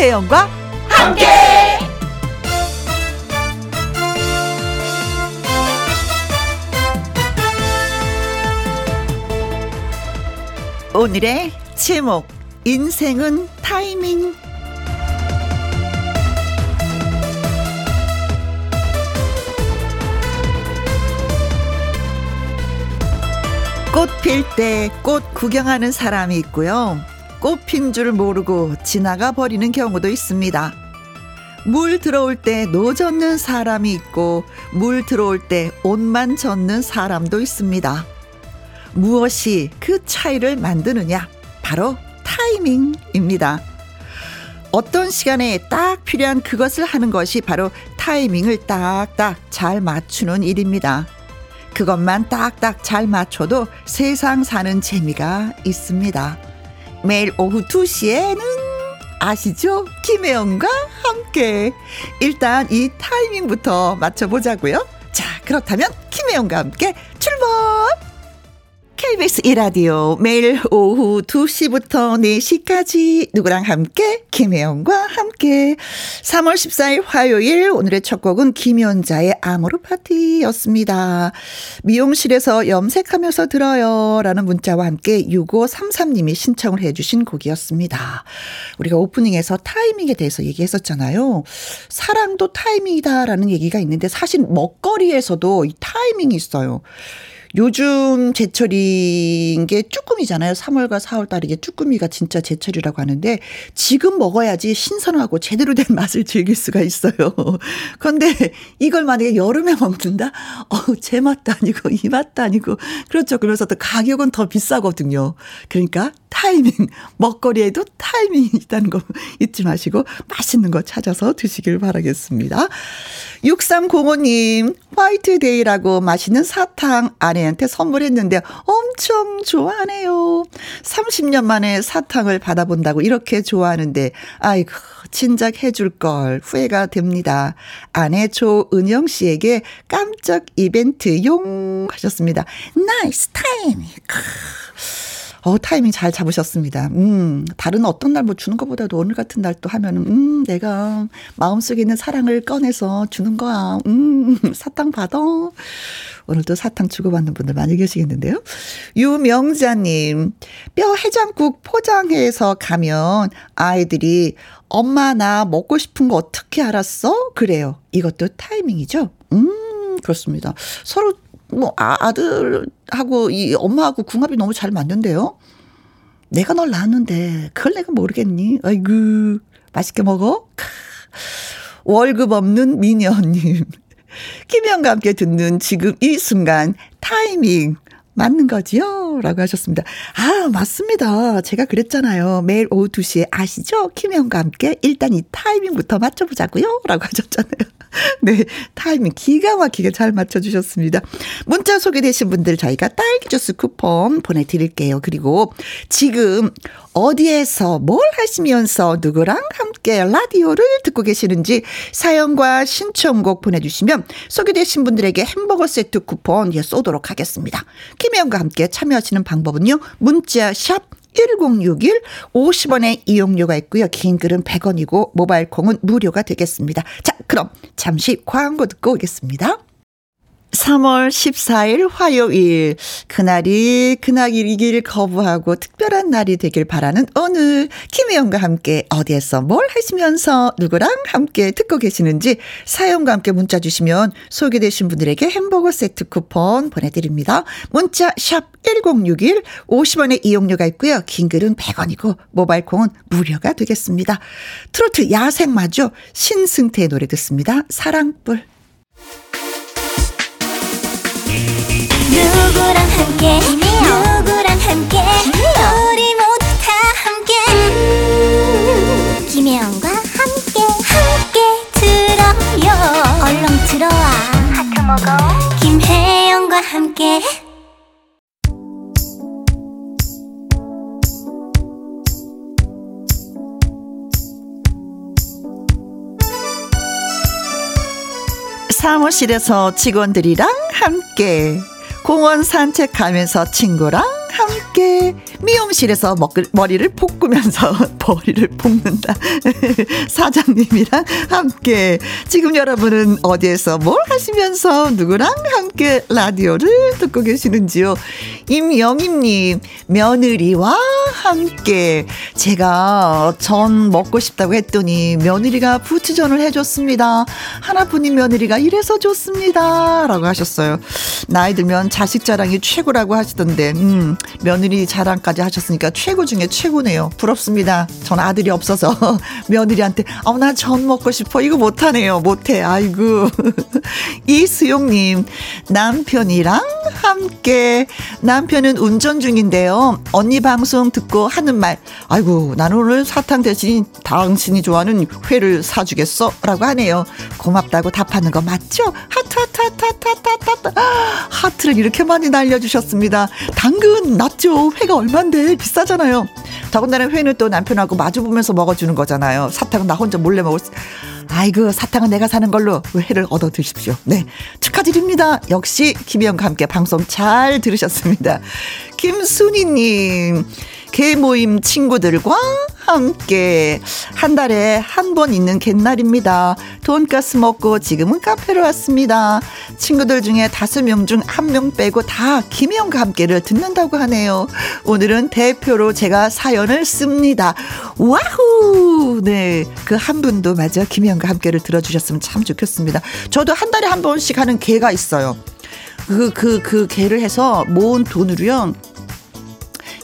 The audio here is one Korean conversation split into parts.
김혜영과 함께. 오늘의 제목 인생은 타이밍 꽃 필 때 꽃 구경하는 사람이 있고요. 꽃핀 줄 모르고 지나가 버리는 경우도 있습니다. 물 들어올 때 노젓는 사람이 있고 물 들어올 때 옷만 젖는 사람도 있습니다. 무엇이 그 차이를 만드느냐? 바로 타이밍입니다. 어떤 시간에 딱 필요한 그것을 하는 것이 바로 타이밍을 딱딱 잘 맞추는 일입니다. 그것만 딱딱 잘 맞춰도 세상 사는 재미가 있습니다. 매일 오후 2시에는 아시죠? 김혜영과 함께. 일단 이 타이밍부터 맞춰보자고요. 자, 그렇다면 김혜영과 함께 출발! KBS 이라디오 매일 오후 2시부터 4시까지 누구랑 함께 김혜영과 함께 3월 14일 화요일 오늘의 첫 곡은 김연자의 아모르 파티였습니다. 미용실에서 염색하면서 들어요 라는 문자와 함께 6533님이 신청을 해주신 곡이었습니다. 우리가 오프닝에서 타이밍에 대해서 얘기했었잖아요. 사랑도 타이밍이다라는 얘기가 있는데 사실 먹거리에서도 이 타이밍이 있어요. 요즘 제철인 게 쭈꾸미잖아요. 3월과 4월 달 이게 쭈꾸미가 진짜 제철이라고 하는데 지금 먹어야지 신선하고 제대로 된 맛을 즐길 수가 있어요. 그런데 이걸 만약에 여름에 먹는다? 어, 제 맛도 아니고 이 맛도 아니고 그렇죠. 그러면서 또 가격은 더 비싸거든요. 그러니까 타이밍 먹거리에도 타이밍이 있다는 거 잊지 마시고 맛있는 거 찾아서 드시길 바라겠습니다. 6305님 화이트데이라고 맛있는 사탕 안에 아내한테 선물했는데 엄청 좋아하네요. 30년 만에 사탕을 받아본다고 이렇게 좋아하는데, 아이고, 진작 해줄 걸 후회가 됩니다. 아내 조은영 씨에게 깜짝 이벤트 용 하셨습니다. nice time. 어, 타이밍 잘 잡으셨습니다. 음, 다른 어떤 날 뭐 주는 것보다도 오늘 같은 날 또 하면은, 음, 내가 마음속에 있는 사랑을 꺼내서 주는 거야. 음, 사탕 받아. 오늘도 사탕 주고받는 분들 많이 계시겠는데요. 유명자님, 뼈 해장국 포장해서 가면 아이들이 엄마 나 먹고 싶은 거 어떻게 알았어? 그래요. 이것도 타이밍이죠. 음, 그렇습니다. 서로 뭐 아, 아들하고 이 엄마하고 궁합이 너무 잘 맞는데요. 내가 널 낳았는데 그걸 내가 모르겠니? 아이고 맛있게 먹어. 월급 없는 미녀님. 김혜영과 함께 듣는 지금 이 순간 타이밍 맞는 거지요? 라고 하셨습니다. 아, 맞습니다. 제가 그랬잖아요. 매일 오후 2시에 아시죠? 김혜영과 함께 일단 이 타이밍부터 맞춰보자고요. 라고 하셨잖아요. 네, 타이밍 기가 막히게 잘 맞춰주셨습니다. 문자 소개되신 분들 저희가 딸기 주스 쿠폰 보내드릴게요. 그리고 지금 어디에서 뭘 하시면서 누구랑 함께 라디오를 듣고 계시는지 사연과 신청곡 보내주시면 소개되신 분들에게 햄버거 세트 쿠폰 예, 쏘도록 하겠습니다. 김혜영과 함께 참여하시는 방법은요. 문자 샵 1061 50원의 이용료가 있고요. 긴 글은 100원이고 모바일 콩은 무료가 되겠습니다. 자, 그럼 잠시 광고 듣고 오겠습니다. 3월 14일 화요일 그날이 그날이길 거부하고 특별한 날이 되길 바라는 오늘 김혜영과 함께 어디에서 뭘 하시면서 누구랑 함께 듣고 계시는지 사연과 함께 문자 주시면 소개되신 분들에게 햄버거 세트 쿠폰 보내드립니다. 문자 샵 1061 50원의 이용료가 있고요. 긴 글은 100원이고 모바일 콩은 무료가 되겠습니다. 트로트 야생마죠. 신승태의 노래 듣습니다. 사랑불 누구랑 함께? 누구랑 함께? 우리 모두 다 함께. 음, 김혜영과 함께 함께 들어요. 얼렁 들어와. 하트 먹어. 김혜영과 함께. 사무실에서 직원들이랑 함께 공원 산책하면서 친구랑 함께 미용실에서 먹을, 머리를 볶으면서 머리를 볶는다. 사장님이랑 함께. 지금 여러분은 어디에서 뭘 하시면서 누구랑 함께 라디오를 듣고 계시는지요? 임영임님, 며느리와 함께. 제가 전 먹고 싶다고 했더니 며느리가 부추전을 해줬습니다. 하나뿐인 며느리가 이래서 좋습니다. 라고 하셨어요. 나이 들면 자식 자랑이 최고라고 하시던데, 음, 며느리 자랑까지 하셨으니까 최고 중에 최고네요. 부럽습니다. 전 아들이 없어서 며느리한테, 어, 나전 먹고 싶어. 이거 못하네요. 못해. 아이고. 이수용님, 남편이랑 함께. 남편은 운전 중인데요. 언니 방송 듣고 하는 말, 아이고, 나는 오늘 사탕 대신 당신이 좋아하는 회를 사주겠어? 라고 하네요. 고맙다고 답하는 거 맞죠? 하트, 하트, 하트, 하트, 하트, 하트. 하트를 이렇게 많이 날려주셨습니다. 당근, 낫죠? 회가 얼만데? 비싸잖아요. 더군다나 회는 또 남편하고 마주보면서 먹어주는 거잖아요. 사탕은 나 혼자 몰래 먹을 수. 아이고 사탕은 내가 사는 걸로 회를 얻어 드십시오. 네 축하드립니다. 역시 김혜영과 함께 방송 잘 들으셨습니다. 김순희님 계 모임 친구들과 함께 한 달에 한 번 있는 갯날입니다. 돈가스 먹고 지금은 카페로 왔습니다. 친구들 중에 다섯 명 중 한 명 빼고 다 김희영과 함께를 듣는다고 하네요. 오늘은 대표로 제가 사연을 씁니다. 와후! 네. 그 한 분도 맞아. 김희영과 함께를 들어주셨으면 참 좋겠습니다. 저도 한 달에 한 번씩 하는 개가 있어요. 그, 그, 그 개를 해서 모은 돈으로요.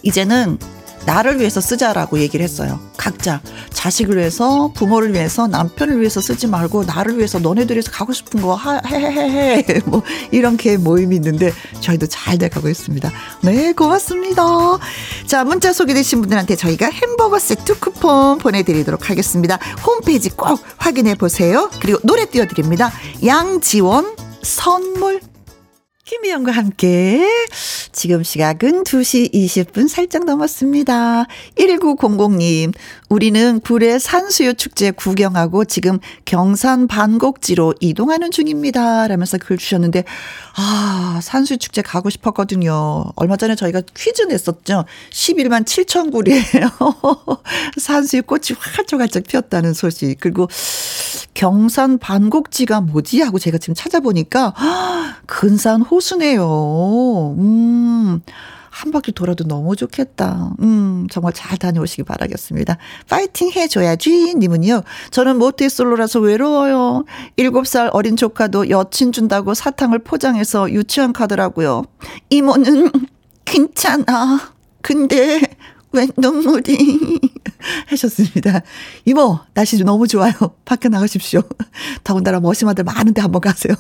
이제는 나를 위해서 쓰자라고 얘기를 했어요. 각자 자식을 위해서, 부모를 위해서, 남편을 위해서 쓰지 말고 나를 위해서 너네들에서 가고 싶은 거 해해해해 뭐 이런 게 모임이 있는데 저희도 잘 돼가고 있습니다. 네 고맙습니다. 자 문자 소개되신 분들한테 저희가 햄버거 세트 쿠폰 보내드리도록 하겠습니다. 홈페이지 꼭 확인해 보세요. 그리고 노래 띄워드립니다. 양지원 선물 김미영과 함께 지금 시각은 2시 20분 살짝 넘었습니다. 1900님, 우리는 구례 산수유 축제 구경하고 지금 경산 반곡지로 이동하는 중입니다. 라면서 글 주셨는데, 아, 산수유 축제 가고 싶었거든요. 얼마 전에 저희가 퀴즈 냈었죠. 11만 7천 구리에요. 산수유 꽃이 활짝활짝 피었다는 소식. 그리고 경산 반곡지가 뭐지? 하고 제가 지금 찾아보니까, 아, 근산 호 수네요. 음. 한 바퀴 돌아도 너무 좋겠다. 음, 정말 잘 다녀오시기 바라겠습니다. 파이팅 해줘야지. 님은요. 저는 모태 솔로라서 외로워요. 7살 어린 조카도 여친 준다고 사탕을 포장해서 유치원 가더라고요. 이모는 괜찮아. 근데 왜 눈물이 하셨습니다. 이모, 날씨 너무 좋아요. 밖에 나가십시오. 더군다나 멋진 아들 많은데 한번 가세요.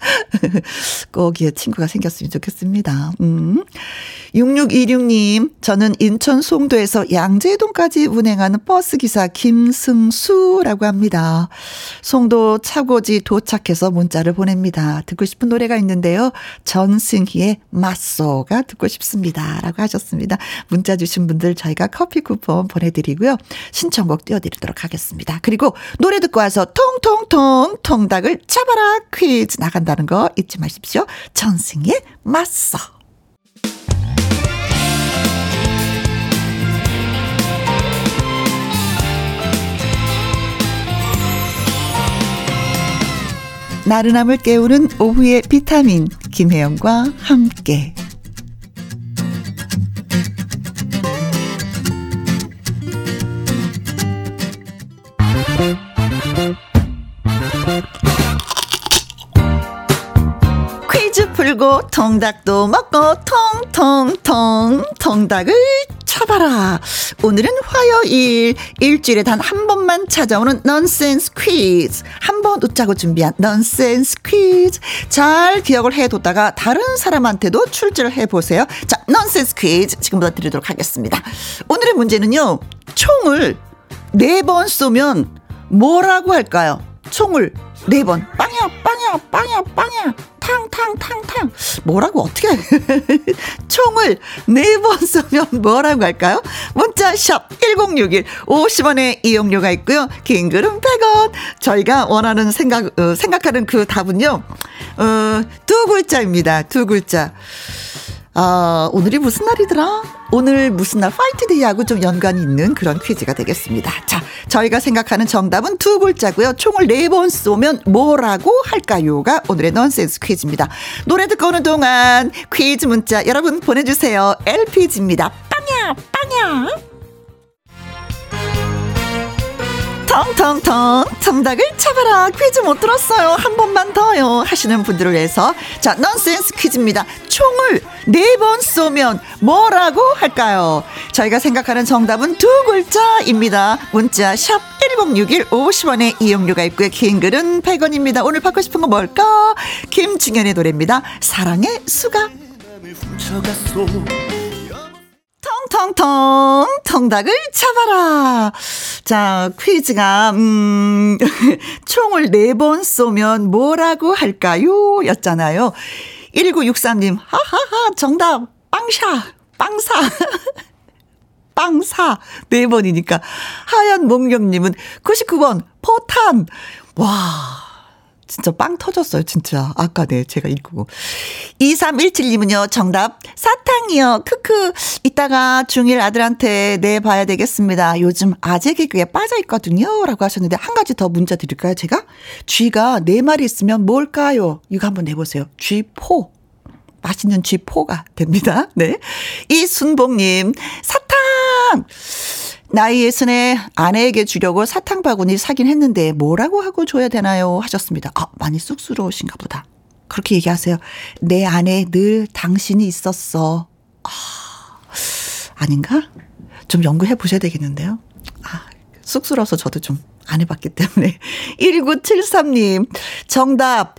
거기에 친구가 생겼으면 좋겠습니다. 음. 6626님, 저는 인천 송도에서 양재동까지 운행하는 버스기사 김승수라고 합니다. 송도 차고지 도착해서 문자를 보냅니다. 듣고 싶은 노래가 있는데요. 전승희의 맞소가 듣고 싶습니다. 라고 하셨습니다. 문자 주신 분들 저희가 커피 쿠폰 보내드리고요. 신청곡 띄워드리도록 하겠습니다. 그리고 노래 듣고 와서 통통통 통닭을 잡아라 퀴즈 나간다 는 거 잊지 마십시오. 전승희의 맞서. 나른함을 깨우는 오후의 비타민 김혜영과 함께 퀴즈 풀고 통닭도 먹고 통통통 통닭을 쳐봐라. 오늘은 화요일 일주일에 단 한 번만 찾아오는 넌센스 퀴즈. 한 번 웃자고 준비한 넌센스 퀴즈. 잘 기억을 해뒀다가 다른 사람한테도 출제를 해보세요. 자, 넌센스 퀴즈 지금부터 드리도록 하겠습니다. 오늘의 문제는요. 총을 네 번 쏘면 뭐라고 할까요? 총을 네 번. 빵야, 빵야, 빵야, 빵야. 탕, 탕, 탕, 탕. 뭐라고 어떻게 총을 네 번 쏘면 뭐라고 할까요? 문자 샵 1061 50원의 이용료가 있고요. 긴 글은 100원. 저희가 원하는 생각 어, 생각하는 그 답은요. 어, 두 글자입니다. 두 글자. 아, 오늘이 무슨 날이더라? 오늘 무슨 날 파이트데이하고 좀 연관이 있는 그런 퀴즈가 되겠습니다. 자, 저희가 생각하는 정답은 두 글자고요. 총을 네 번 쏘면 뭐라고 할까요?가 오늘의 넌센스 퀴즈입니다. 노래 듣고 오는 동안 퀴즈 문자 여러분 보내주세요. LPG입니다. 빵야, 빵야. 텅텅텅. 정답을 잡아라. 퀴즈 못 들었어요. 한 번만 더요. 하시는 분들을 위해서. 자 넌센스 퀴즈입니다. 총을 네 번 쏘면 뭐라고 할까요? 저희가 생각하는 정답은 두 글자입니다. 문자 샵 1061 50원의 이용료가 있고요. 긴 글은 100원입니다. 오늘 받고 싶은 거 뭘까? 김중현의 노래입니다. 사랑의 수가 텅텅텅 통닭을 잡아라. 자, 퀴즈가 음 총을 네 번 쏘면 뭐라고 할까요? 였잖아요. 1963님. 하하하. 정답. 빵샤. 빵사. 빵사. 네 번이니까. 하얀 목령님은 99번. 포탄. 와. 진짜 빵 터졌어요, 진짜. 아까 네, 제가 읽고. 2317님은요, 정답, 사탕이요. 크크. 이따가 중1 아들한테 내봐야 되겠습니다. 요즘 아재 개그에 빠져있거든요. 라고 하셨는데, 한 가지 더 문자 드릴까요, 제가? 쥐가 네 마리 있으면 뭘까요? 이거 한번 내보세요. 쥐포. 맛있는 쥐포가 됩니다. 네. 이순봉님, 사탕! 나이 예순에 아내에게 주려고 사탕 바구니 사긴 했는데 뭐라고 하고 줘야 되나요? 하셨습니다. 아, 많이 쑥스러우신가 보다. 그렇게 얘기하세요. 내 안에 늘 당신이 있었어. 아, 아닌가? 좀 연구해 보셔야 되겠는데요. 아, 쑥스러워서 저도 좀 안 해봤기 때문에. 1973님, 정답.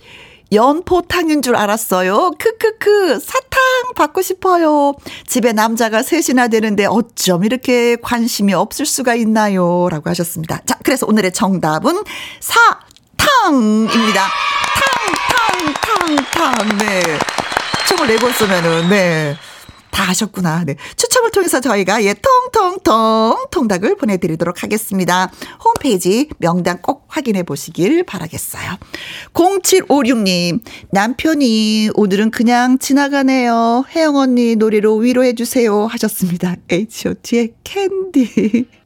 연포탕인 줄 알았어요. 크크크 사탕 받고 싶어요. 집에 남자가 셋이나 되는데 어쩜 이렇게 관심이 없을 수가 있나요? 라고 하셨습니다. 자, 그래서 오늘의 정답은 사탕입니다. 탕, 탕, 탕, 탕. 네. 총을 내고 쓰면은, 네. 다 하셨구나. 네. 추첨을 통해서 저희가 예, 통통통 통닭을 보내드리도록 하겠습니다. 홈페이지 명단 꼭 확인해 보시길 바라겠어요. 0756님, 남편이 오늘은 그냥 지나가네요. 혜영 언니 노래로 위로해 주세요. 하셨습니다. H.O.T의 캔디.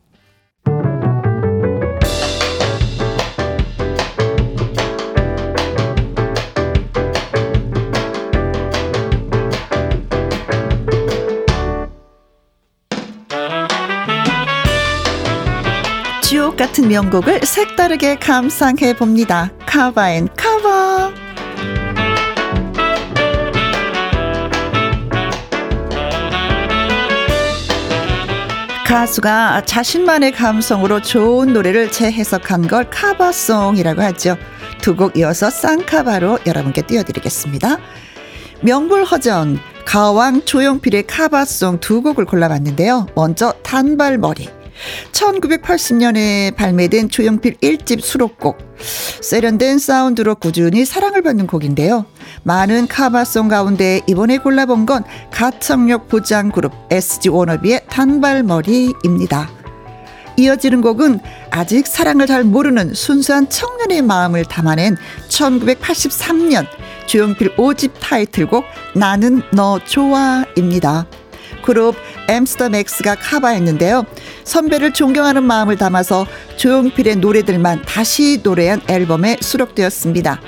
주옥 같은 명곡을 색다르게 감상해 봅니다. 카바앤 카바. 가수가 자신만의 감성으로 좋은 노래를 재해석한 걸 카바송이라고 하죠. 두 곡 이어서 쌍카바로 여러분께 띄워드리겠습니다. 명불허전, 가왕 조용필의 카바송 두 곡을 골라봤는데요. 먼저 단발머리. 1980년에 발매된 조용필 1집 수록곡. 세련된 사운드로 꾸준히 사랑을 받는 곡인데요. 많은 카바송 가운데 이번에 골라본 건 가창력 보장 그룹 SG 워너비의 단발머리입니다. 이어지는 곡은 아직 사랑을 잘 모르는 순수한 청년의 마음을 담아낸 1983년 조용필 5집 타이틀곡 나는 너 좋아입니다. 그룹 엠스터맥스가 카바했는데요. 선배를 존경하는 마음을 담아서 조용필의 노래들만 다시 노래한 앨범에 수록되었습니다.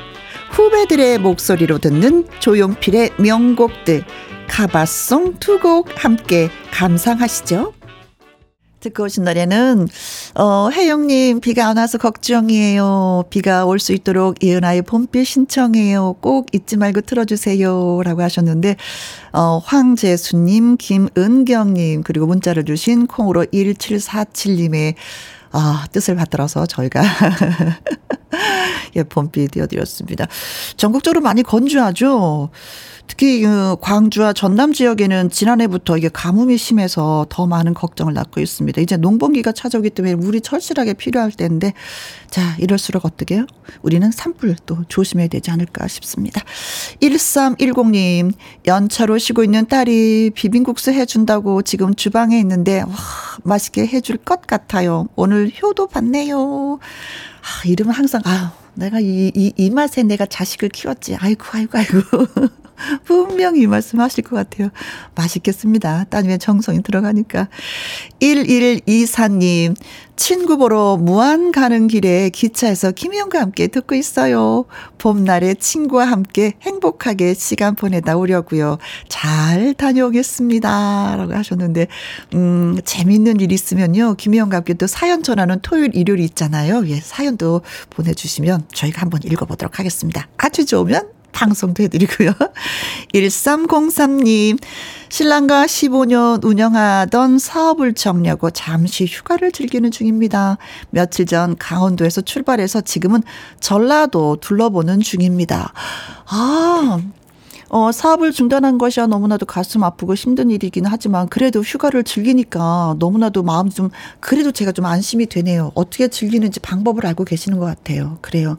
후배들의 목소리로 듣는 조용필의 명곡들 카바송 두 곡 함께 감상하시죠. 듣고 오신 노래는 어 혜영님 비가 안 와서 걱정이에요. 비가 올 수 있도록 이은아의 봄비 신청해요. 꼭 잊지 말고 틀어주세요라고 하셨는데 어 황재수님, 김은경님 그리고 문자를 주신 콩으로 1747님의 아, 뜻을 받들어서 저희가 예, 봄비 띄워드렸습니다. 전국적으로 많이 건조하죠. 특히 그 광주와 전남 지역에는 지난해부터 이게 가뭄이 심해서 더 많은 걱정을 낳고 있습니다. 이제 농번기가 찾아오기 때문에 물이 철실하게 필요할 때인데 자 이럴수록 어떻게 요? 우리는 산불 또 조심해야 되지 않을까 싶습니다. 1310님 연차로 쉬고 있는 딸이 비빔국수 해준다고 지금 주방에 있는데 와 맛있게 해줄 것 같아요. 오늘 효도 받네요. 아, 이러면 항상 아 내가 이, 이, 이 맛에 내가 자식을 키웠지. 아이고, 아이고, 아이고. 분명히 이 말씀 하실 것 같아요. 맛있겠습니다. 따님의 정성이 들어가니까. 1124님, 친구 보러 무안 가는 길에 기차에서 김희영과 함께 듣고 있어요. 봄날에 친구와 함께 행복하게 시간 보내다 오려고요. 잘 다녀오겠습니다. 라고 하셨는데, 음, 재밌는 일 있으면요. 김희영과 함께 또 사연 전하는 토요일, 일요일 있잖아요. 예, 사연도 보내주시면 저희가 한번 읽어보도록 하겠습니다. 아주 좋으면 방송도 해드리고요. 1303님, 신랑과 15년 운영하던 사업을 정리하고 잠시 휴가를 즐기는 중입니다. 며칠 전 강원도에서 출발해서 지금은 전라도 둘러보는 중입니다. 아, 어, 사업을 중단한 것이야 너무나도 가슴 아프고 힘든 일이긴 하지만 그래도 휴가를 즐기니까 너무나도 마음 좀 그래도 제가 좀 안심이 되네요. 어떻게 즐기는지 방법을 알고 계시는 것 같아요. 그래요.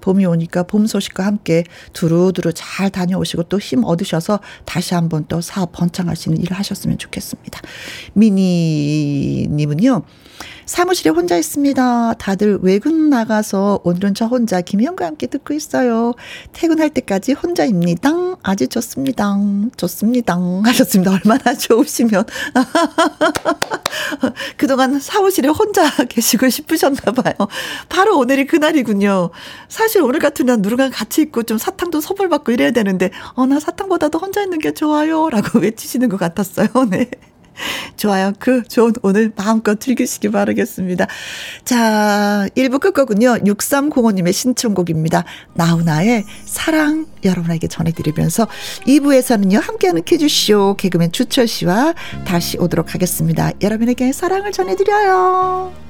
봄이 오니까 봄 소식과 함께 두루두루 잘 다녀오시고 또 힘 얻으셔서 다시 한번 또 사업 있는 일을 하셨으면 좋겠습니다. 미니님은요. 사무실에 혼자 있습니다. 다들 외근 나가서 오늘은 저 혼자 김희영과 함께 듣고 있어요. 퇴근할 때까지 혼자입니다. 아주 좋습니다. 좋습니다. 하셨습니다. 얼마나 좋으시면. 그동안 사무실에 혼자 계시고 싶으셨나 봐요. 바로 오늘이 그날이군요. 사실 오늘 같은 날 누군가 같이 있고 좀 사탕도 선물 받고 이래야 되는데, 어, 나 사탕보다도 혼자 있는 게 좋아요. 라고 외치시는 것 같았어요. 네. 좋아요. 그 좋은 오늘 마음껏 즐기시기 바라겠습니다. 자, 1부 끝곡은요. 6305님의 신청곡입니다. 나훈아의 사랑 여러분에게 전해드리면서 2부에서는요. 함께하는 퀴즈쇼 개그맨 주철 씨와 다시 오도록 하겠습니다. 여러분에게 사랑을 전해드려요.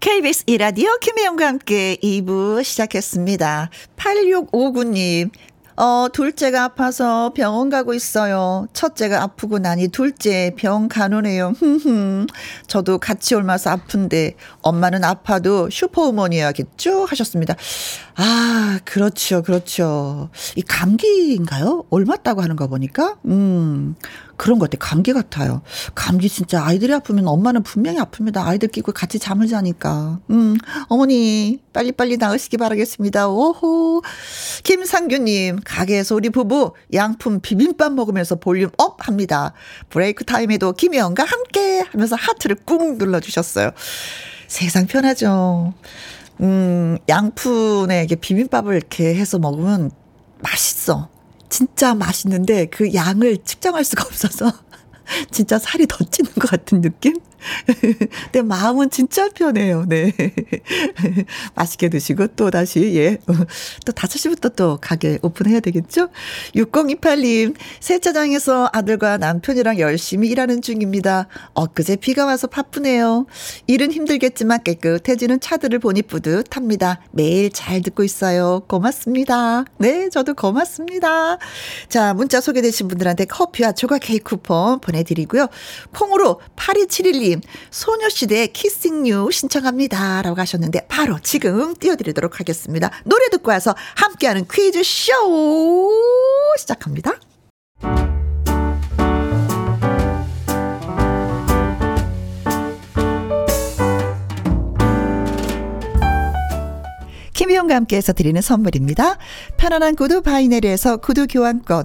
KBS 이라디오 김혜영과 함께 2부 시작했습니다. 8659님, 어, 둘째가 아파서 병원 가고 있어요. 첫째가 아프고 나니 둘째 병 가노네요. 흠흠. 저도 같이 옮아서 아픈데 엄마는 아파도 슈퍼우먼이어야겠죠? 하셨습니다. 아, 그렇죠. 그렇죠. 이 감기인가요? 옮았다고 하는 거 보니까? 음. 그런 것 같아. 감기 같아요. 감기 진짜 아이들이 아프면 엄마는 분명히 아픕니다. 아이들 끼고 같이 잠을 자니까. 음, 어머니, 빨리빨리 나으시기 바라겠습니다. 오호. 김상규님, 가게에서 우리 부부 양푼 비빔밥 먹으면서 volume up 합니다. break time에도 김혜영과 함께 하면서 하트를 꾹 눌러주셨어요. 세상 편하죠. 음, 양푼에 이게 비빔밥을 이렇게 해서 먹으면 맛있어. 진짜 맛있는데 그 양을 측정할 수가 없어서 진짜 살이 더 찌는 것 같은 느낌? 내 마음은 진짜 편해요. 네. 맛있게 드시고 또 다시 예. 또 5시부터 또 가게 오픈해야 되겠죠? 6028님 세차장에서 아들과 남편이랑 열심히 일하는 중입니다. 엊그제 비가 와서 바쁘네요. 일은 힘들겠지만 깨끗해지는 차들을 보니 뿌듯합니다. 매일 잘 듣고 있어요. 고맙습니다. 네, 저도 고맙습니다. 자, 문자 소개되신 분들한테 커피와 조각 케이크 쿠폰 보내드리고요. 콩으로 8271님 님 소녀시대의 키싱유 신청합니다. 라고 하셨는데, 바로 지금 띄워드리도록 하겠습니다. 노래 듣고 와서 함께하는 퀴즈쇼 시작합니다. 김혜영과 함께해서 드리는 선물입니다. 편안한 구두 바이네르에서 구두 교환권,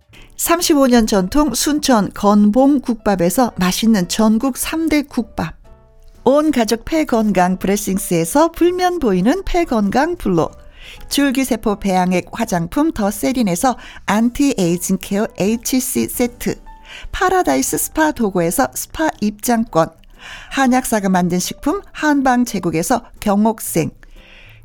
35년 전통 순천 건봉 국밥에서 맛있는 전국 3대 국밥. 온 가족 폐건강 브레싱스에서 불면 보이는 폐건강 블로. 줄기세포 배양액 화장품 더 세린에서 anti-aging care HC 세트. 파라다이스 스파 도고에서 스파 입장권. 한약사가 만든 식품 한방 제국에서 경옥생.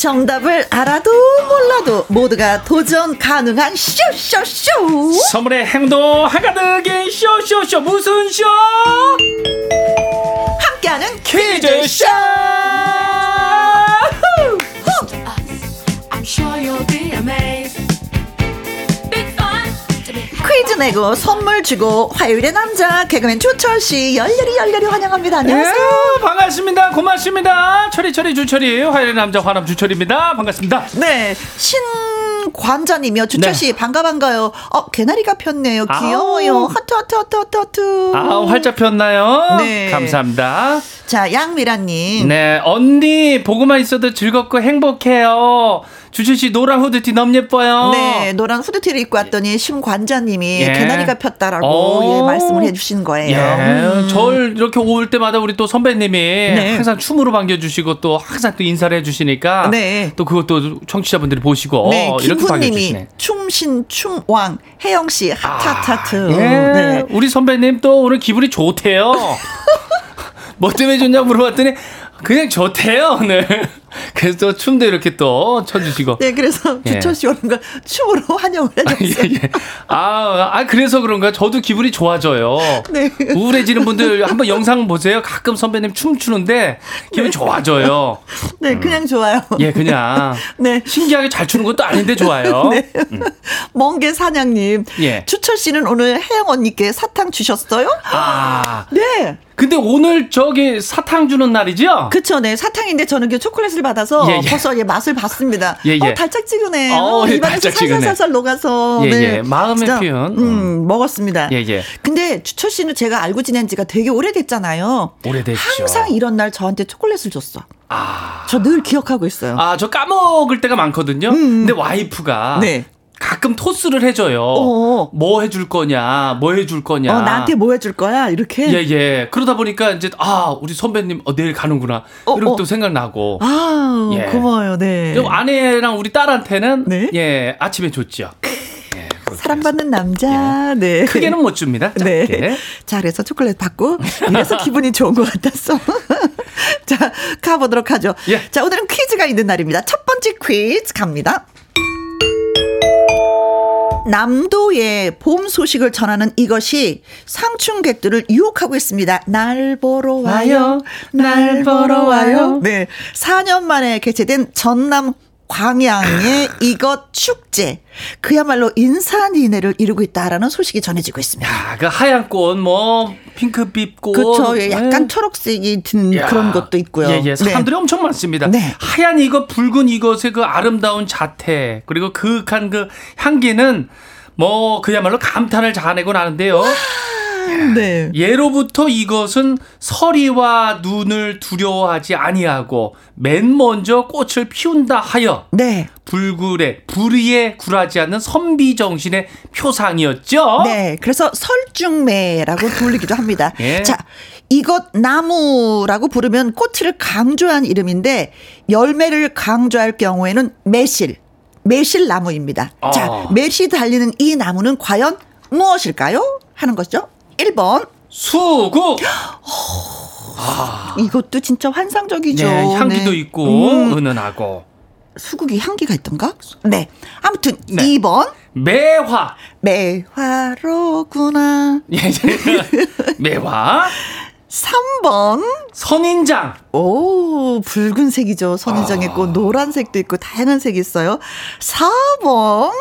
정답을 알아도 몰라도 모두가 도전 가능한 쇼쇼쇼 선물의 행동 한가득인 쇼쇼쇼 무슨 쇼? 함께하는 퀴즈쇼! 내고 선물 주고 화요일의 남자 개그맨 주철 씨 열렬히 열렬히 환영합니다. 안녕하세요. 예, 반갑습니다. 고맙습니다. 철이 철이 주철이 화요일 남자 화남 주철입니다. 반갑습니다. 네, 신 관자님이요. 주철 네. 씨 반가 반가요. 어 개나리가 폈네요. 아우. 귀여워요. 하트 하트 하트 하트 하트. 아 활짝 폈나요? 네. 감사합니다. 자 양미라님. 네 언니 보고만 있어도 즐겁고 행복해요. 주철 씨 노란 후드티 너무 예뻐요. 네, 노란 후드티를 입고 왔더니 신관자님이 예. 개나리가 폈다라고 오. 예, 말씀을 해주신 거예요. 예, 음. 절 이렇게 올 때마다 우리 또 선배님이 네. 항상 춤으로 반겨주시고 또 항상 또 인사를 해주시니까 네. 또 그것도 청취자분들이 보시고 네, 어, 이렇게 반겨주시네. 춤신 춤왕 혜영 씨 하트 하트 하트. 예, 네. 우리 선배님 또 오늘 기분이 좋대요. 뭐 때문에 좋냐고 물어봤더니 그냥 좋대요 오늘. 그래서 또 춤도 이렇게 또 쳐주시고. 네, 그래서 예. 주철 씨 오는 걸 춤으로 환영을 예, 해줬어요. 예. 아, 아, 그래서 그런가? 저도 기분이 좋아져요. 네. 우울해지는 분들 한번 영상 보세요. 가끔 선배님 춤추는데 기분이 좋아져요. 네, 그냥 좋아요. 예, 그냥. 네. 신기하게 잘 추는 것도 아닌데 좋아요. 네. 멍게 사냥님. 예. 주철 씨는 오늘 혜영 언니께 사탕 주셨어요? 아, 네. 근데 오늘 저기 사탕 주는 날이죠? 그쵸, 네. 사탕인데 저는 그 초콜릿을 받아서 예, 예. 벌써 예, 맛을 봤습니다. 예, 예. 어, 달짝지근해. 어, 어, 예, 입안에서 달짝지근해. 살살살살 녹아서. 예, 네. 예. 마음의 진짜, 표현. 음, 먹었습니다. 예, 예. 근데 주철 씨는 제가 알고 지낸 지가 되게 오래됐잖아요. 오래됐죠. 항상 이런 날 저한테 초콜릿을 줬어. 아. 저 늘 기억하고 있어요. 아, 저 까먹을 때가 많거든요. 근데 와이프가 음. 네. 가끔 토스를 해줘요. 어어. 뭐 해줄 거냐, 뭐 해줄 거냐. 어, 나한테 뭐 해줄 거야? 이렇게. 예, 예. 그러다 보니까 이제, 아, 우리 선배님, 어, 내일 가는구나. 어, 이렇게 어. 또 생각나고. 아, 예. 고마워요. 네. 그리고 아내랑 우리 딸한테는, 네. 예, 아침에 줬죠. 예, 사랑받는 남자. 네. 크게는 못 줍니다. 네. 자, 그래서 초콜릿 받고 이래서 기분이 좋은 것 같았어. 자, 가보도록 하죠. 예. 자, 오늘은 퀴즈가 있는 날입니다. 첫 번째 퀴즈 갑니다. 남도의 봄 소식을 전하는 이것이 상충객들을 유혹하고 있습니다. 날 보러 와요. 날 보러 와요. 네. 4년 만에 개최된 전남 광양의 이것 축제. 그야말로 인산인해를 이루고 있다라는 소식이 전해지고 있습니다. 야, 그 하얀 꽃, 뭐, 핑크빛 꽃. 그렇죠. 예, 약간 예. 초록색이 든 야. 그런 것도 있고요. 예, 예. 사람들이 네. 엄청 많습니다. 네. 하얀 이것, 붉은 이것의 그 아름다운 자태, 그리고 그윽한 그 향기는 뭐, 그야말로 감탄을 자아내고 나는데요. 네. 예로부터 이것은 서리와 눈을 두려워하지 아니하고 맨 먼저 꽃을 피운다 하여 네. 불굴에 불의에 굴하지 않는 선비 정신의 표상이었죠. 네. 그래서 설중매라고 불리기도 합니다. 예. 자, 이것 나무라고 부르면 꽃을 강조한 이름인데 열매를 강조할 경우에는 매실, 매실 나무입니다. 아. 자, 매실이 달리는 이 나무는 과연 무엇일까요? 하는 거죠. 1번. 수국. 이것도 진짜 환상적이죠. 네, 향기도 네. 있고 음, 은은하고 수국이 향기가 있던가? 네. 아무튼 네. 2번. 매화. 매화로구나. 예, 예. 매화. 3번. 선인장. 오, 붉은색이죠. 선인장의 아. 꽃. 노란색도 있고 다양한 색이 있어요. 4번.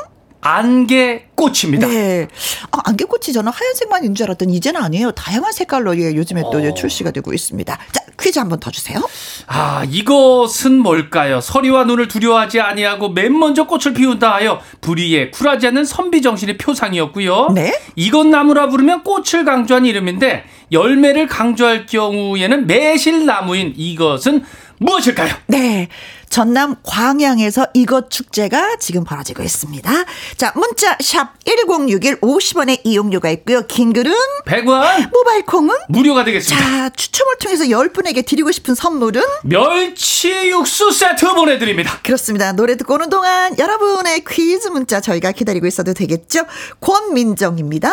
안개꽃입니다. 네. 아, 안개꽃이 저는 하얀색만 있는 줄 알았더니 이제는 아니에요. 다양한 색깔로 예, 요즘에 또 어. 출시가 되고 있습니다. 자, 퀴즈 한번 더 주세요. 아, 이것은 뭘까요? 서리와 눈을 두려워하지 아니하고 맨 먼저 꽃을 피운다 하여 불의에 쿨하지 않는 선비 정신의 표상이었고요. 네. 이것 나무라 부르면 꽃을 강조한 이름인데 열매를 강조할 경우에는 매실나무인 이것은 무엇일까요? 네. 전남 광양에서 이것 축제가 지금 벌어지고 있습니다. 자, 문자 샵 1061 50원의 이용료가 있고요. 긴 글은 100원 모바일 콩은 무료가 되겠습니다. 자, 추첨을 통해서 10분에게 드리고 싶은 선물은 멸치 육수 세트 보내 드립니다. 그렇습니다. 노래 듣고 오는 동안 여러분의 퀴즈 문자 저희가 기다리고 있어도 되겠죠? 권민정입니다.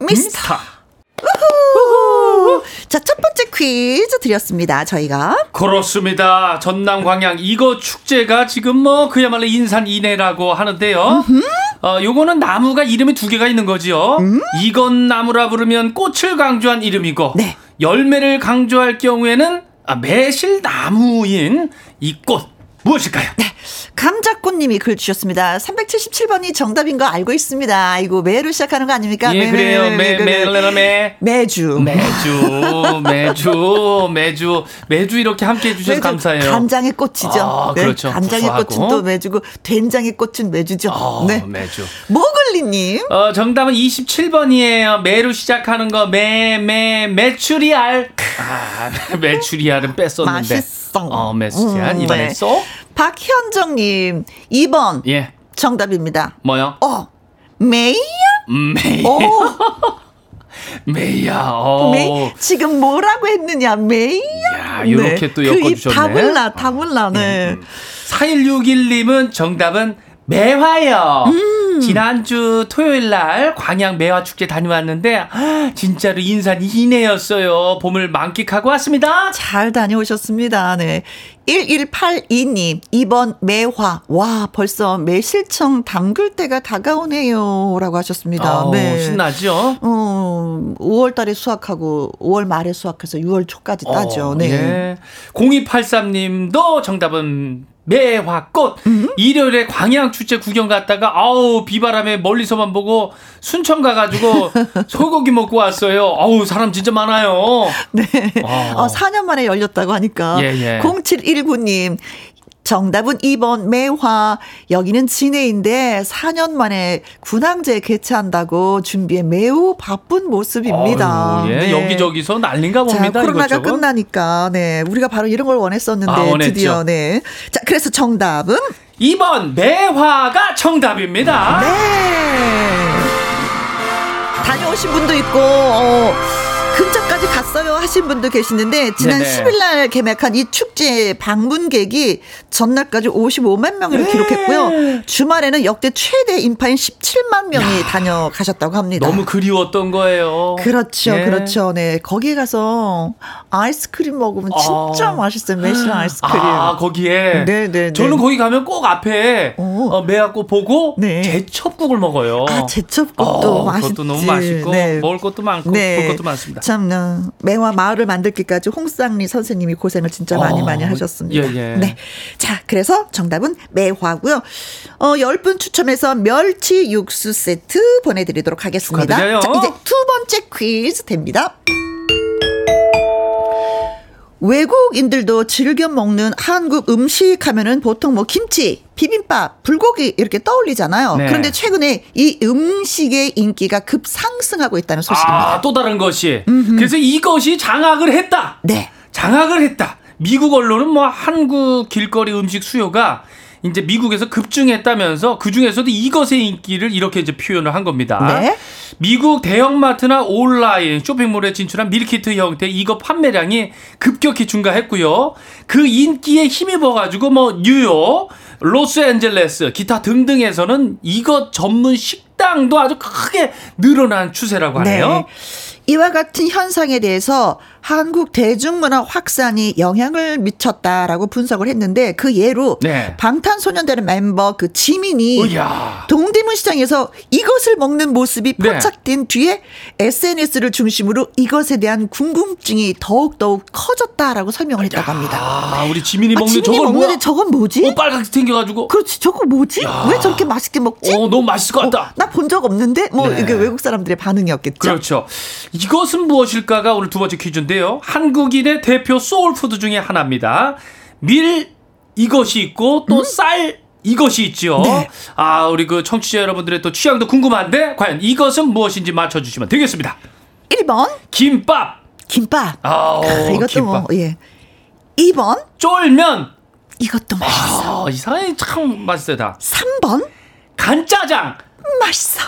미스터. 미스터. 우후. 자, 첫 번째 퀴즈 드렸습니다. 저희가. 그렇습니다. 전남 광양 이거 축제가 지금 뭐 그야말로 인산인해라고 하는데요. 어, 요거는 나무가 이름이 두 개가 있는 거지요. 이건 나무라 부르면 꽃을 강조한 이름이고 네. 열매를 강조할 경우에는 아, 매실 나무인 이 꽃 무엇일까요? 네. 감자꽃님이 글 주셨습니다. 377번이 정답인 거 알고 있습니다. 아이고, 매로 시작하는 거 아닙니까? 예, 매, 그래요. 매, 매, 매, 매, 매. 매주. 매주, 매주, 매주, 매주 이렇게 함께 해주셔서 감사해요. 간장의 꽃이죠. 아, 그렇죠. 간장의 구수하고. 꽃은 또 매주고, 된장의 꽃은 매주죠. 어, 네. 매주. 모글리님. 어, 정답은 27번이에요. 매로 시작하는 거, 매, 매, 메추리알. 아, 메추리알은 뺐었는데. 맛있어. 어, 메추리알. 음, 이번에 네. 쏙. 박현정님, 2번. 예. 정답입니다. 뭐요? 어, 메이야? 음, 메이. 오, 메이야. 어. 메이. 지금 뭐라고 했느냐, 메이야? 야, 요렇게 또그 엮어주셨네. 다 몰라, 다 몰라, 네. 4161님은 정답은 매화요. 음. 지난주 토요일 날 광양 매화 축제 다녀왔는데 아, 진짜로 인산이 이네였어요. 봄을 만끽하고 왔습니다. 잘 다녀오셨습니다. 네. 1182님, 2번 매화. 와, 벌써 매실청 담글 때가 다가오네요. 라고 하셨습니다. 아우, 네. 신나죠? 어, 5월 달에 수확하고 5월 말에 수확해서 6월 초까지 따죠. 어, 네. 예. 0283님도 정답은 매화꽃. 일요일에 광양 축제 구경 갔다가 아우 비바람에 멀리서만 보고 순천 가가지고 소고기 먹고 왔어요. 아우 사람 진짜 많아요. 네. 와. 어, 4년 만에 열렸다고 하니까. 예, 예. 0719님. 정답은 2번 매화. 여기는 진해인데 4년 만에 군항제 개최한다고 준비에 매우 바쁜 모습입니다. 아유, 예, 네. 여기저기서 난린가 자, 봅니다. 코로나가 이것저것. 끝나니까 네 우리가 바로 이런 걸 원했었는데 아. 드디어 네. 자 그래서 정답은 2번 매화가 정답입니다. 네. 다녀오신 분도 있고 어, 근처까지 갔어요 하신 분도 계시는데 지난 네네. 10일 날 개막한 이 축제 방문객이 전날까지 55만 명을 네. 기록했고요. 주말에는 역대 최대 인파인 17만 명이 다녀가셨다고 합니다. 너무 그리웠던 거예요. 그렇죠, 예. 그렇죠. 네, 거기에 가서 아이스크림 먹으면 진짜 아. 맛있어요. 매실 아이스크림. 아, 거기에. 네, 네, 네. 저는 거기 가면 꼭 앞에 오. 어, 매화꽃 보고 네. 제첩국을 먹어요. 아, 제첩국도 어, 맛있지. 그것도 너무 맛있고 네. 먹을 것도 많고 네. 볼 것도 많습니다. 참, 어, 매화 마을을 만들기까지 홍쌍리 선생님이 고생을 진짜 많이 어, 많이 하셨습니다. 예, 예. 네. 자, 그래서 정답은 매화고요. 어, 10분 추첨해서 멸치 육수 세트 보내드리도록 하겠습니다. 축하드려요. 자, 이제 두 번째 퀴즈 됩니다. 외국인들도 즐겨 먹는 한국 음식 하면은 보통 뭐 김치, 비빔밥, 불고기 이렇게 떠올리잖아요. 네. 그런데 최근에 이 음식의 인기가 급상승하고 있다는 소식입니다. 아, 또 다른 것이. 그래서 이것이 장악을 했다. 네. 장악을 했다. 미국 언론은 뭐 한국 길거리 음식 수요가 이제 미국에서 급증했다면서 그 중에서도 이것의 인기를 이렇게 이제 표현을 한 겁니다. 네. 미국 대형마트나 온라인 쇼핑몰에 진출한 밀키트 형태 이거 판매량이 급격히 증가했고요. 그 인기에 힘입어 가지고 뭐 뉴욕, 로스앤젤레스, 기타 등등에서는 이것 전문 식당도 아주 크게 늘어난 추세라고 하네요. 네. 이와 같은 현상에 대해서 한국 대중문화 확산이 영향을 미쳤다라고 분석을 했는데 그 예로 네. 방탄소년단의 멤버 그 지민이 으야. 동대문 시장에서 이것을 먹는 모습이 네. 포착된 뒤에 SNS를 중심으로 이것에 대한 궁금증이 더욱 더욱 커졌다라고 설명을 했다고 합니다. 아, 우리 지민이 아, 먹는 지민이 저건 먹는데 뭐야? 저건 뭐지? 어, 빨갛게 생겨가지고. 그렇지 저거 뭐지? 왜 저렇게 맛있게 먹지? 어, 너무 맛있을 것 같다. 나본 적 없는데 뭐 네. 이게 외국 사람들의 반응이었겠죠. 그렇죠. 이것은 무엇일까가 오늘 두 번째 퀴즈인데요. 한국인의 대표 소울푸드 중에 하나입니다. 밀 이것이 있고 또 쌀 이것이 있죠. 음? 네. 아, 우리 그 청취자 여러분들의 또 취향도 궁금한데 과연 이것은 무엇인지 맞춰 주시면 되겠습니다. 1번 김밥, 김밥. 아우, 아, 이것도 김밥. 뭐 예. 2번 쫄면. 이것도 맛있어. 아, 이상하게 참 맛있어요 다. 3번 간짜장, 맛있어.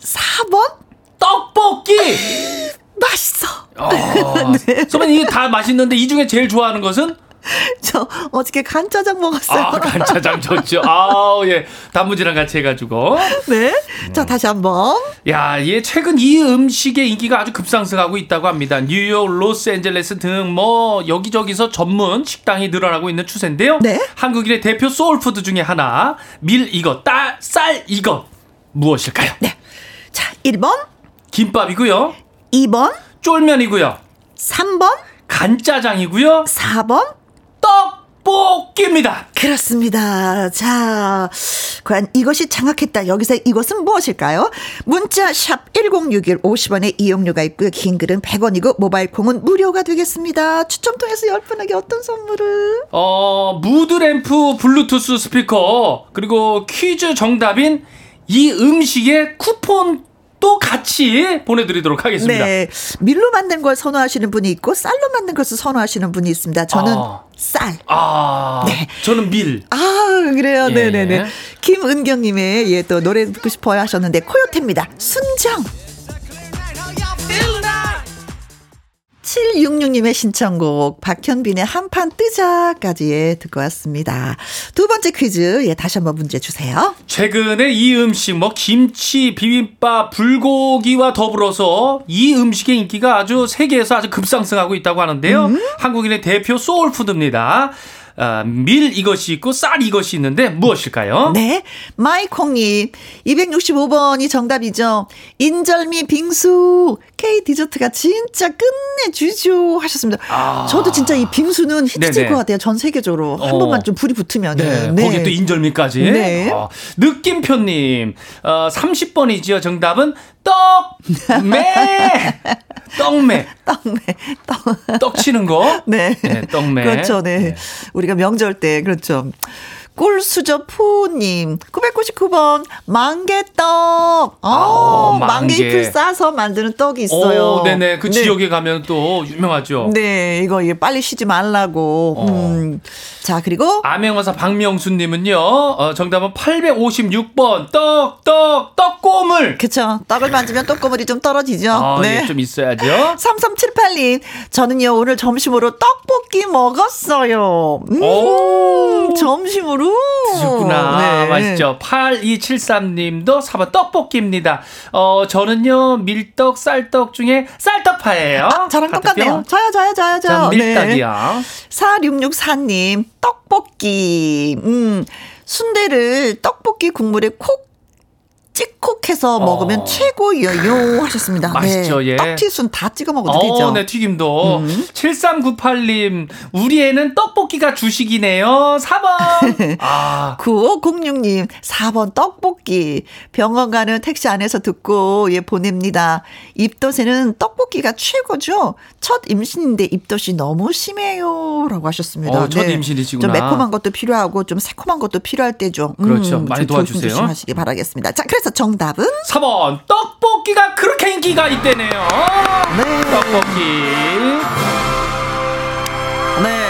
4번 떡볶이. 맛있어. 어, 네. 선배님 이게 다 맛있는데 이 중에 제일 좋아하는 것은 저 어저께 간짜장 먹었어요. 아, 간짜장 좋죠. 아우, 예. 단무지랑 같이 해가지고. 네. 자, 다시 한 번. 야, 예, 최근 이 음식의 인기가 아주 급상승하고 있다고 합니다. 뉴욕, 로스앤젤레스 등 뭐 여기저기서 전문 식당이 늘어나고 있는 추세인데요. 네. 한국인의 대표 소울푸드 중에 하나, 밀 이것, 딸, 쌀 이것. 무엇일까요? 네. 자, 1번, 김밥이고요. 2번, 쫄면이고요. 3번, 간짜장이고요. 4번. 떡볶이입니다. 그렇습니다. 자, 과연 이것이 장악했다. 여기서 이것은 무엇일까요? 문자 샵 1061 50원의 이용료가 있고요. 긴 글은 100원이고 모바일 콩은 무료가 되겠습니다. 추첨 통해서 10분에게 어떤 선물을? 어, 무드램프 블루투스 스피커, 그리고 퀴즈 정답인 이 음식의 쿠폰 도 같이 보내드리도록 하겠습니다. 네. 밀로 만든 걸 선호하시는 분이 있고 쌀로 만든 것을 선호하시는 분이 있습니다. 저는 아. 쌀. 아, 네. 저는 밀. 아, 그래요. 예. 네네네. 김은경님의 예, 또 노래 듣고 싶어요 하셨는데, 코요태입니다. 순정. 766님의 신청곡 박현빈의 한판 뜨자까지 예, 듣고 왔습니다. 두 번째 퀴즈 예 다시 한번 문제 주세요. 최근에 이 음식, 뭐, 김치, 비빔밥, 불고기와 더불어서 이 음식의 인기가 아주 세계에서 아주 급상승하고 있다고 하는데요. 음? 한국인의 대표 소울푸드입니다. 아, 밀 이것이 있고 쌀 이것이 있는데 무엇일까요? 네. 마이콩님, 265번이 정답이죠. 인절미 빙수, K 디저트가 진짜 끝내주죠. 하셨습니다. 아. 저도 진짜 이 빙수는 네네. 것 같아요. 전 세계적으로. 한 어. 번만 좀 불이 붙으면. 네, 거기에 또 인절미까지. 네. 어, 느낌표님, 어, 30번이지요. 정답은 떡 매. 떡매. 떡매, 떡. 떡 치는 거. 네. 네, 떡매. 그렇죠, 네. 우리가 명절 때, 그렇죠. 꿀수저 푸님 999번 망개떡. 어, 아우, 망개. 망개 잎을 싸서 만드는 떡이 있어요. 오, 네네. 그 지역에 가면 또 유명하죠. 네, 이거 빨리 쉬지 말라고. 어. 음. 자, 그리고 암행어사 박명수님은요, 어, 정답은 856번, 떡, 떡, 떡고물. 그쵸. 떡을 만지면 떡고물이 좀 떨어지죠. 아, 네. 예, 좀 있어야죠. 3378님, 저는요, 오늘 점심으로 떡볶이 먹었어요. 음, 오. 점심으로. 드셨구나. 네. 맛있죠. 8273님도 4번 떡볶이입니다. 어, 저는요, 밀떡, 쌀떡 중에 쌀떡파예요. 아, 저랑? 똑같네요. 저요, 저요, 저요, 저요. 전 네. 밀떡이요. 4664님, 떡볶이. 음, 순대를 떡볶이 국물에 콕 쿡쿡해서 먹으면 최고예요 하셨습니다. 어. 맛있죠, 예. 떡튀순 다 찍어 먹어도 되죠. 어, 네, 튀김도. 음. 7398님, 우리 애는 떡볶이가 주식이네요. 4번. 아, 9506님, 4번 떡볶이. 병원 가는 택시 안에서 듣고, 예, 보냅니다. 입덧에는 떡볶이가 최고죠? 첫 임신인데 입덧이 너무 심해요. 라고 하셨습니다. 네. 어, 첫 임신이시구나. 좀 매콤한 것도 필요하고, 좀 새콤한 것도 필요할 때죠. 그렇죠. 많이 좀 도와주세요. 조심 조심하시기 바라겠습니다. 자, 그래서 정답은? 4번. 떡볶이가 그렇게 인기가 있대네요. 네. 떡볶이. 네.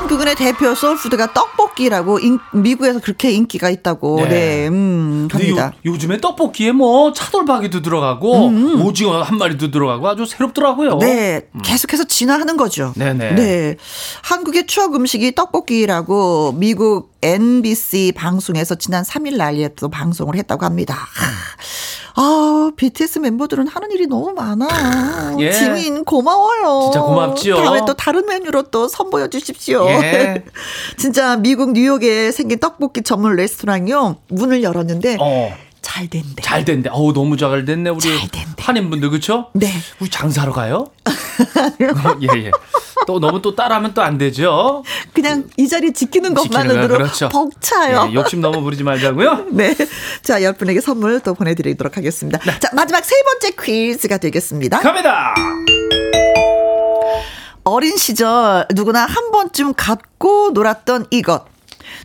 한국인의 대표 소울푸드가 떡볶이라고 인- 미국에서 그렇게 인기가 있다고 네. 네, 음, 합니다. 요, 즘에 떡볶이에 뭐 차돌박이도 들어가고 오징어 한 마리도 들어가고 아주 새롭더라고요. 음, 네, 계속해서 진화하는 거죠. 네네. 네. 한국의 추억 음식이 떡볶이라고 미국 NBC 방송에서 지난 3일 날에 또 방송을 했다고 합니다. 아, BTS 멤버들은 하는 일이 너무 많아. 예. 지민 고마워요. 진짜 고맙죠. 다음에 또 다른 메뉴로 또 선보여 주십시오. 예. 진짜 미국 뉴욕에 생긴 떡볶이 전문 레스토랑이요. 문을 열었는데 어. 잘 된대. 잘 됐네. 어우, 너무 잘 됐네. 우리 잘. 한인분들, 그쵸? 네. 우리 장사로 가요? 어, 예, 예. 또 너무 또 따라하면 또 안 되죠? 그냥 이 자리 지키는 거, 그렇죠. 벅차요. 예, 욕심 너무 부리지 말자고요. 네. 자, 열 분에게 선물 또 보내드리도록 하겠습니다. 자, 마지막 세 번째 퀴즈가 되겠습니다. 갑니다. 어린 시절 누구나 한 번쯤 갖고 놀았던 이것.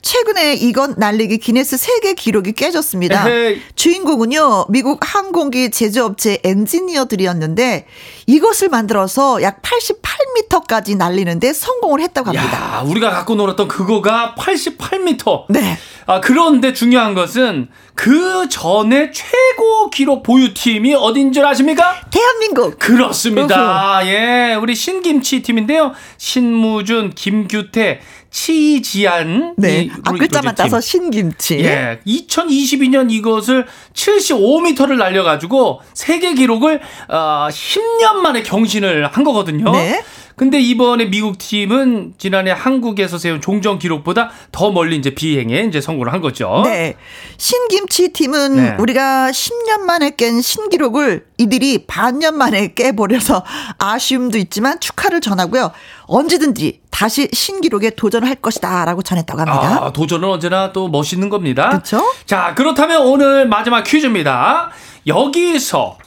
최근에 이건 날리기 기네스 세계 기록이 깨졌습니다. 에헤이. 주인공은요, 미국 항공기 제조업체 엔지니어들이었는데 이것을 만들어서 약 88m까지 날리는데 성공을 했다고 합니다. 야, 우리가 갖고 놀았던 그거가 88m. 네. 아, 그런데 중요한 것은 그 전에 최고 기록 보유팀이 어딘 줄 아십니까? 대한민국. 그렇습니다. 예, 우리 신김치 팀인데요. 신무준, 김규태, 치지안. 네. 이앞 우리 글자만 팀. 따서 신김치. 예, 2022년 이것을 75m를 날려 가지고 세계 기록을 어, 10년 만에 경신을 한 거거든요. 네. 근데 이번에 미국 팀은 지난해 한국에서 세운 종전 기록보다 더 멀리 이제 비행에 이제 성공을 한 거죠. 네. 신김치 팀은 네. 우리가 10년 만에 깬 신기록을 이들이 반년 만에 깨버려서 아쉬움도 있지만 축하를 전하고요. 언제든지 다시 신기록에 도전할 것이다 라고 전했다고 합니다. 아, 도전은 언제나 또 멋있는 겁니다. 그쵸? 자, 그렇다면 오늘 마지막 퀴즈입니다. 여기서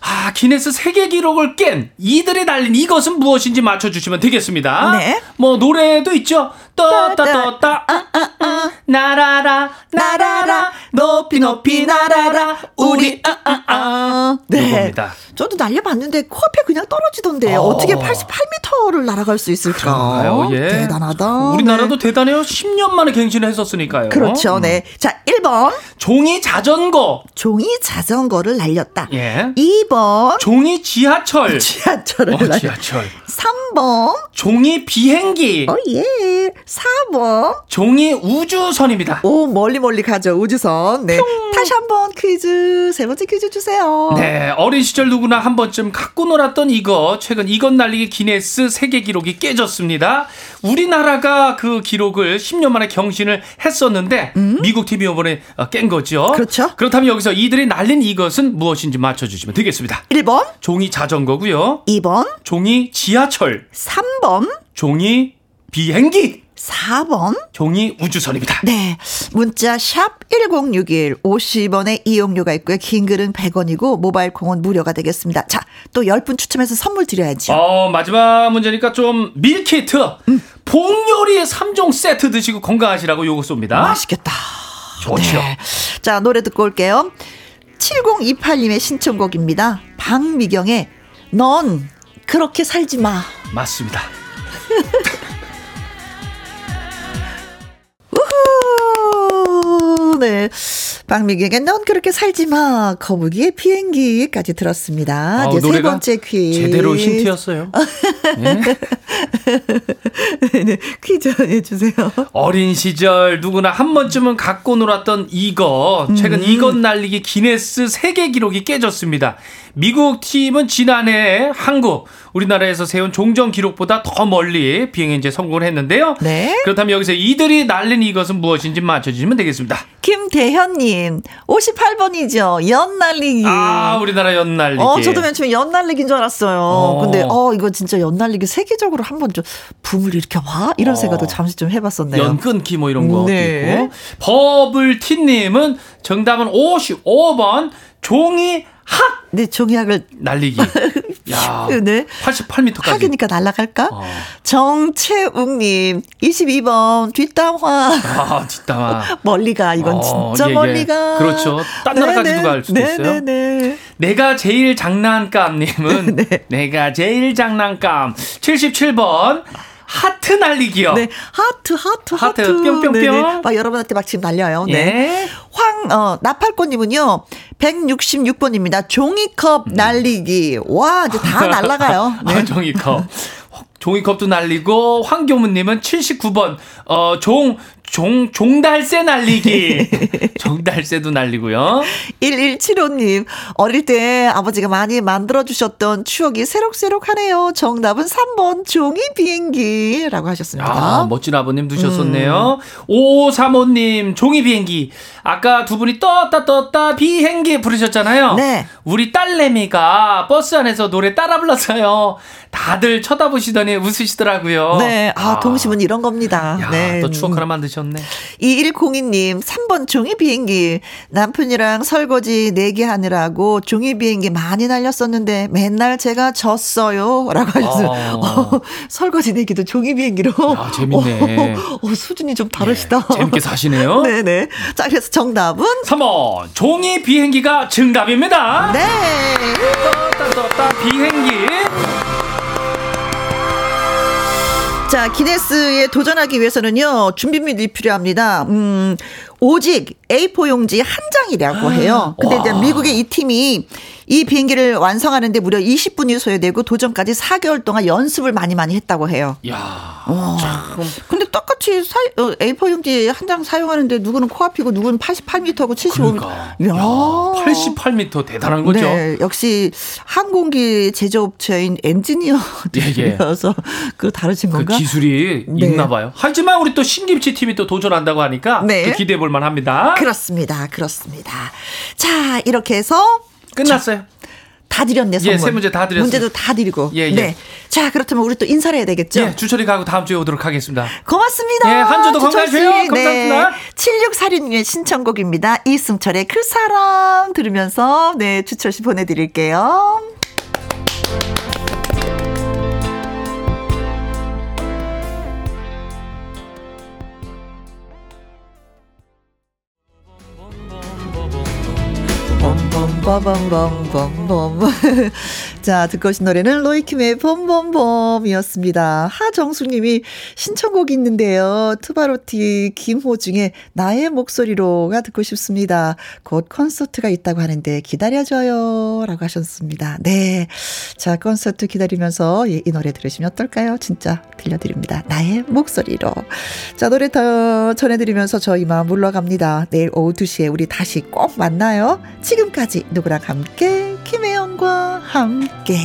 아, 기네스 세계 기록을 깬 이들이 날린 이것은 무엇인지 맞춰주시면 되겠습니다. 네. 뭐 노래도 있죠. 떴다 떴다 나라라 나라라 높이 높이 나라라 우리 아, 아, 아. 네. 이겁니다. 저도 날려봤는데 코앞에 그냥 떨어지던데 어. 어떻게 88m를 날아갈 수 있을까? 예. 대단하다. 우리나라도 네. 대단해요. 10년 만에 갱신을 했었으니까요. 그렇죠. 음. 네. 자, 1번. 종이 자전거. 종이 자전거를 날렸다. 예. 2번. 종이 지하철. 지하철을 어. 지하철. 3번. 종이 비행기. 어, 예. 4번. 종이 우주선입니다. 오, 멀리 멀리 가죠. 우주선. 네. 다시 한번 퀴즈, 세 번째 퀴즈 주세요. 네, 어린 시절 누구나 한 번쯤 갖고 놀았던 이거, 최근 이것 날리기 기네스 세계 기록이 깨졌습니다. 우리나라가 그 기록을 10년 만에 경신을 했었는데, 미국 팀이 이번에 어, 깬 거죠. 음? 그렇죠. 그렇다면 여기서 이들이 날린 이것은 무엇인지 맞춰주시면 되겠습니다. 1번, 종이 자전거고요. 2번, 종이 지하철, 3번, 종이 비행기, 4번. 종이 우주선입니다. 네. 문자 샵 1061, 50원의 이용료가 있고요. 긴 글은 100원이고 모바일 콩은 무료가 되겠습니다. 자, 또 10분 추첨해서 선물 드려야죠. 어, 마지막 문제니까 좀 밀키트, 복요리 3종 세트 드시고 건강하시라고 요거 쏩니다. 맛있겠다. 좋죠. 네. 자, 노래 듣고 올게요. 7028님의 신청곡입니다. 박미경의 넌 그렇게 살지 마. 맞습니다. 우후! 네. 박미경의 넌 그렇게 살지 마. 거북이의 비행기까지 들었습니다. 아우, 이제 세 번째 퀴즈. 제대로 힌트였어요. 예? 네, 퀴즈 해주세요. 어린 시절 누구나 한 번쯤은 갖고 놀았던 이것. 최근 이것 날리기 기네스 세계 기록이 깨졌습니다. 미국 팀은 지난해 한국 우리나라에서 세운 종전 기록보다 더 멀리 비행에 이제 성공을 했는데요. 네. 그렇다면 여기서 이들이 날린 이것은 무엇인지 맞춰주시면 되겠습니다. 김대현님, 58번이죠. 연 날리기. 아, 우리나라 연날리기. 어, 저도 맨 처음에 연 날리기인 줄 알았어요. 어. 근데, 어, 이거 진짜 연 날리기 세계적으로 한번 좀 붐을 일으켜 봐? 이런 어. 생각도 잠시 좀 해봤었네요. 연 끊기 뭐 이런 것도 네. 있고. 버블티님은 정답은 55번 종이 학 네, 종이학을, 날리기. 야, 네. 88m까지. 학이니까 날아갈까? 어. 정채웅님, 22번, 뒷담화. 아, 뒷담화. 멀리가, 이건 어, 진짜 예, 예. 멀리가. 그렇죠. 딴 나라까지도 갈 수도 있어요. 네네네. 내가 제일 장난감님은 네. 내가 제일 장난감 77번 하트 날리기요. 네, 하트, 하트, 하트, 하트. 뿅뿅뿅. 네네. 막 여러분한테 막 지금 날려요. 네. 예. 황, 어, 나팔꽃님은요, 166번입니다. 종이컵 날리기. 와, 이제 다 날라가요. 네. 아, 종이컵. 종이컵도 날리고 황교무님은 79번 어 종 종 종달새 날리기. 종달새도 날리고요. 1175님, 어릴 때 아버지가 많이 만들어주셨던 추억이 새록새록 하네요. 정답은 3번 종이 비행기 라고 하셨습니다. 아, 멋진 아버님 음. 두셨었네요. 5535님, 종이 비행기. 아까 두 분이 떴다 떴다 비행기 부르셨잖아요. 네. 우리 딸내미가 버스 안에서 노래 따라 불렀어요. 다들 쳐다보시더니 웃으시더라고요. 네, 아, 동심은 이런 겁니다. 야, 네. 또 추억 하나 만드셨 네. 2102님, 3번 종이 비행기. 남편이랑 설거지 4개 하느라고 종이 비행기 많이 날렸었는데 맨날 제가 졌어요. 라고 하셨어요. 어. 어, 설거지 내기도 종이 비행기로. 야, 재밌네. 어, 어, 수준이 좀 다르시다. 재밌게 사시네요. 네네. 자, 그래서 정답은? 3번, 종이 비행기가 정답입니다. 네. 떴다 떴다 비행기. 자, 기네스에 도전하기 위해서는요, 준비물이 필요합니다. 음, 오직 A4 용지 한 장이라고 해요. 근데 이제 미국의 이 팀이 이 비행기를 완성하는데 무려 20분이 소요되고 도전까지 4개월 동안 연습을 많이 많이 했다고 해요. 야, 어. 근데 똑같이 사, 어, A4 용지 한 장 사용하는데 누구는 코앞이고 누구는 88m고 75m. 그러니까. 야, 88m 대단한 거죠. 네, 역시 항공기 제조업체인 엔지니어들이어서 그 다르신 그 건가? 기술이 네. 있나 봐요. 하지만 우리 또 신김치 팀이 또 도전한다고 하니까 네. 또 기대해 볼 만합니다. 그렇습니다. 그렇습니다. 자, 이렇게 해서 끝났어요. 다 드렸네, 선물. 예, 세 문제 다 드렸어요. 문제도 다 드리고. 예, 예. 네. 자, 그렇다면 우리 또 인사를 해야 되겠죠? 예, 주철이 가고 다음 주에 오도록 하겠습니다. 고맙습니다. 예, 한 주도. 건강하세요. 감사합니다. 네. 7646님의 신청곡입니다. 이승철의 그 사람 들으면서 네, 주철 씨 보내 드릴게요. 범범범범범범. 자, 듣고 오신 노래는 로이킴의 범범범이었습니다. 하정숙님이 신청곡이 있는데요. 투바로티 김호중의 나의 목소리로가 듣고 싶습니다. 곧 콘서트가 있다고 하는데 기다려줘요. 라고 하셨습니다. 네. 자, 콘서트 기다리면서 이, 이 노래 들으시면 어떨까요? 진짜 들려드립니다. 나의 목소리로. 자, 노래 더 전해드리면서 저희 마음 물러갑니다. 내일 오후 2시에 우리 다시 꼭 만나요. 지금까지 누구랑 함께? 김혜영과 함께